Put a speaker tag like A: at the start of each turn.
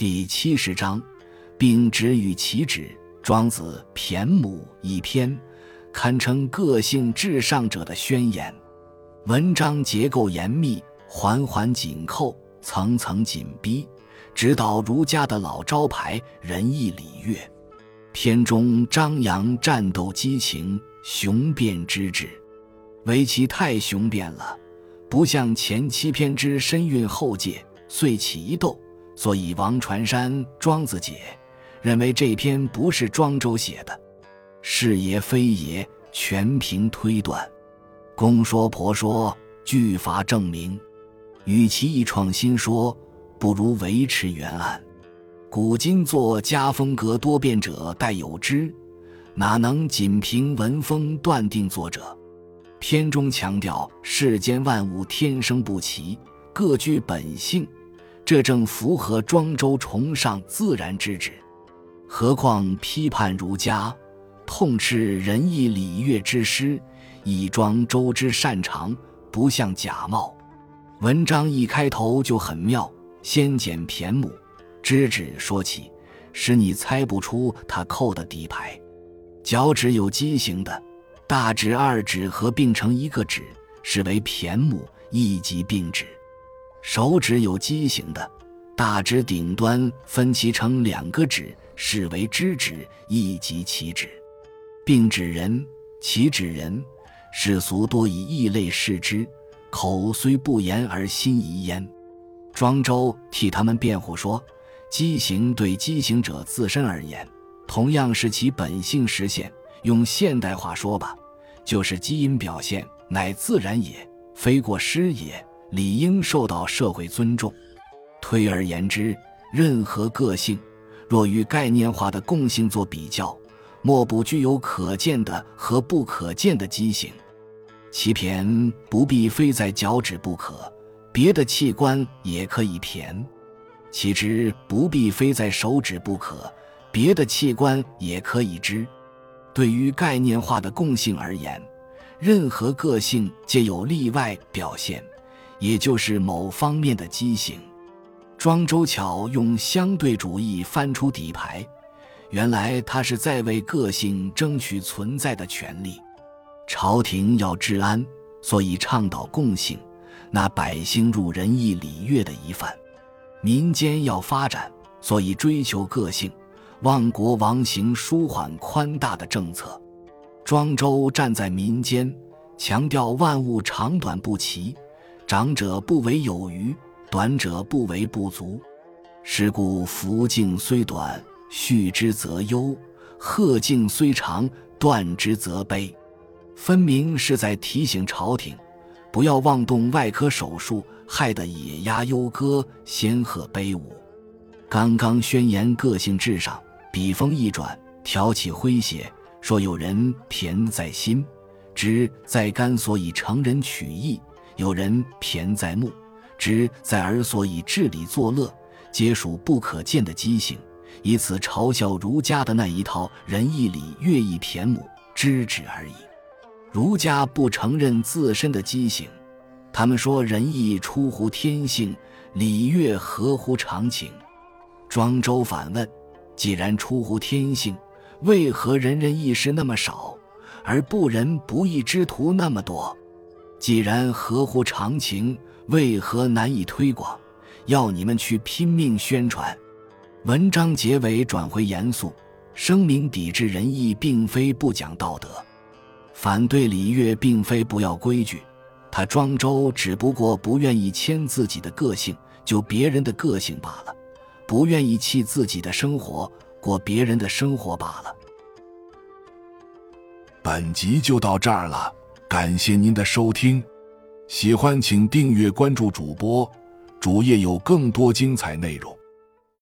A: 第七十章，并止与其止。庄子《骈母》一篇，堪称个性至上者的宣言。文章结构严密，环环紧扣，层层紧逼，直捣儒家的老招牌仁义礼乐。篇中张扬战斗激情，雄辩之至，唯其太雄辩了，不像前七篇之深蕴厚介，遂起一斗。所以王传山、庄子解认为这篇不是庄周写的，是也非也，全凭推断。公说婆说，据法证明。与其一创新说，不如维持原案。古今作家风格多变者，待有之，哪能仅凭文风断定作者？篇中强调世间万物天生不齐，各具本性，这正符合庄周崇尚自然之旨。何况批判儒家，痛斥仁义礼乐之师，以庄周之擅长，不像假冒。文章一开头就很妙，先简骈母。知止说起，使你猜不出他扣的底牌。脚趾有畸形的，大指、二指合并成一个指，是为骈母，一级并指；手指有畸形的，大指顶端分其成两个指，是为知指，亦即其指。并指人，其指人，世俗多以异类视之，口虽不言而心疑焉。庄周替他们辩护说。畸形对畸形者自身而言，同样是其本性实现。用现代话说吧，就是基因表现，乃自然也，非过失也，理应受到社会尊重。推而言之，任何个性，若与概念化的共性做比较，莫不具有可见的和不可见的畸形。其骈不必非在脚趾不可，别的器官也可以骈。其肢不必非在手指不可，别的器官也可以知。对于概念化的共性而言，任何个性皆有例外表现，也就是某方面的畸形。庄周巧用相对主义翻出底牌，原来他是在为个性争取存在的权利。朝廷要治安，所以倡导共性，那百姓入仁义礼乐的一范。民间要发展，所以追求个性，望国王行舒缓宽大的政策。庄周站在民间，强调万物长短不齐，长者不为有余，短者不为不足。是故福境虽短，续之则忧；贺境虽长，断之则悲。分明是在提醒朝廷。不要妄动外科手术，害得野鸭忧歌，仙鹤悲舞。刚刚宣言个性至上，笔锋一转，挑起诙谐，说有人骈在心，知在肝，所以成人取义；有人骈在目，知在耳，所以治理作乐，皆属不可见的畸形，以此嘲笑儒家的那一套仁义礼乐义骈母知止而已。儒家不承认自身的畸形，他们说仁义出乎天性，礼乐合乎常情。庄周反问：既然出乎天性，为何仁人义士那么少，而不仁不义之徒那么多？既然合乎常情，为何难以推广？要你们去拼命宣传。文章结尾转回严肃，声明抵制仁义，并非不讲道德。反对礼乐，并非不要规矩，他庄周只不过不愿意迁自己的个性，就别人的个性罢了；不愿意弃自己的生活，过别人的生活罢了。
B: 本集就到这儿了，感谢您的收听，喜欢请订阅关注主播，主页有更多精彩内容。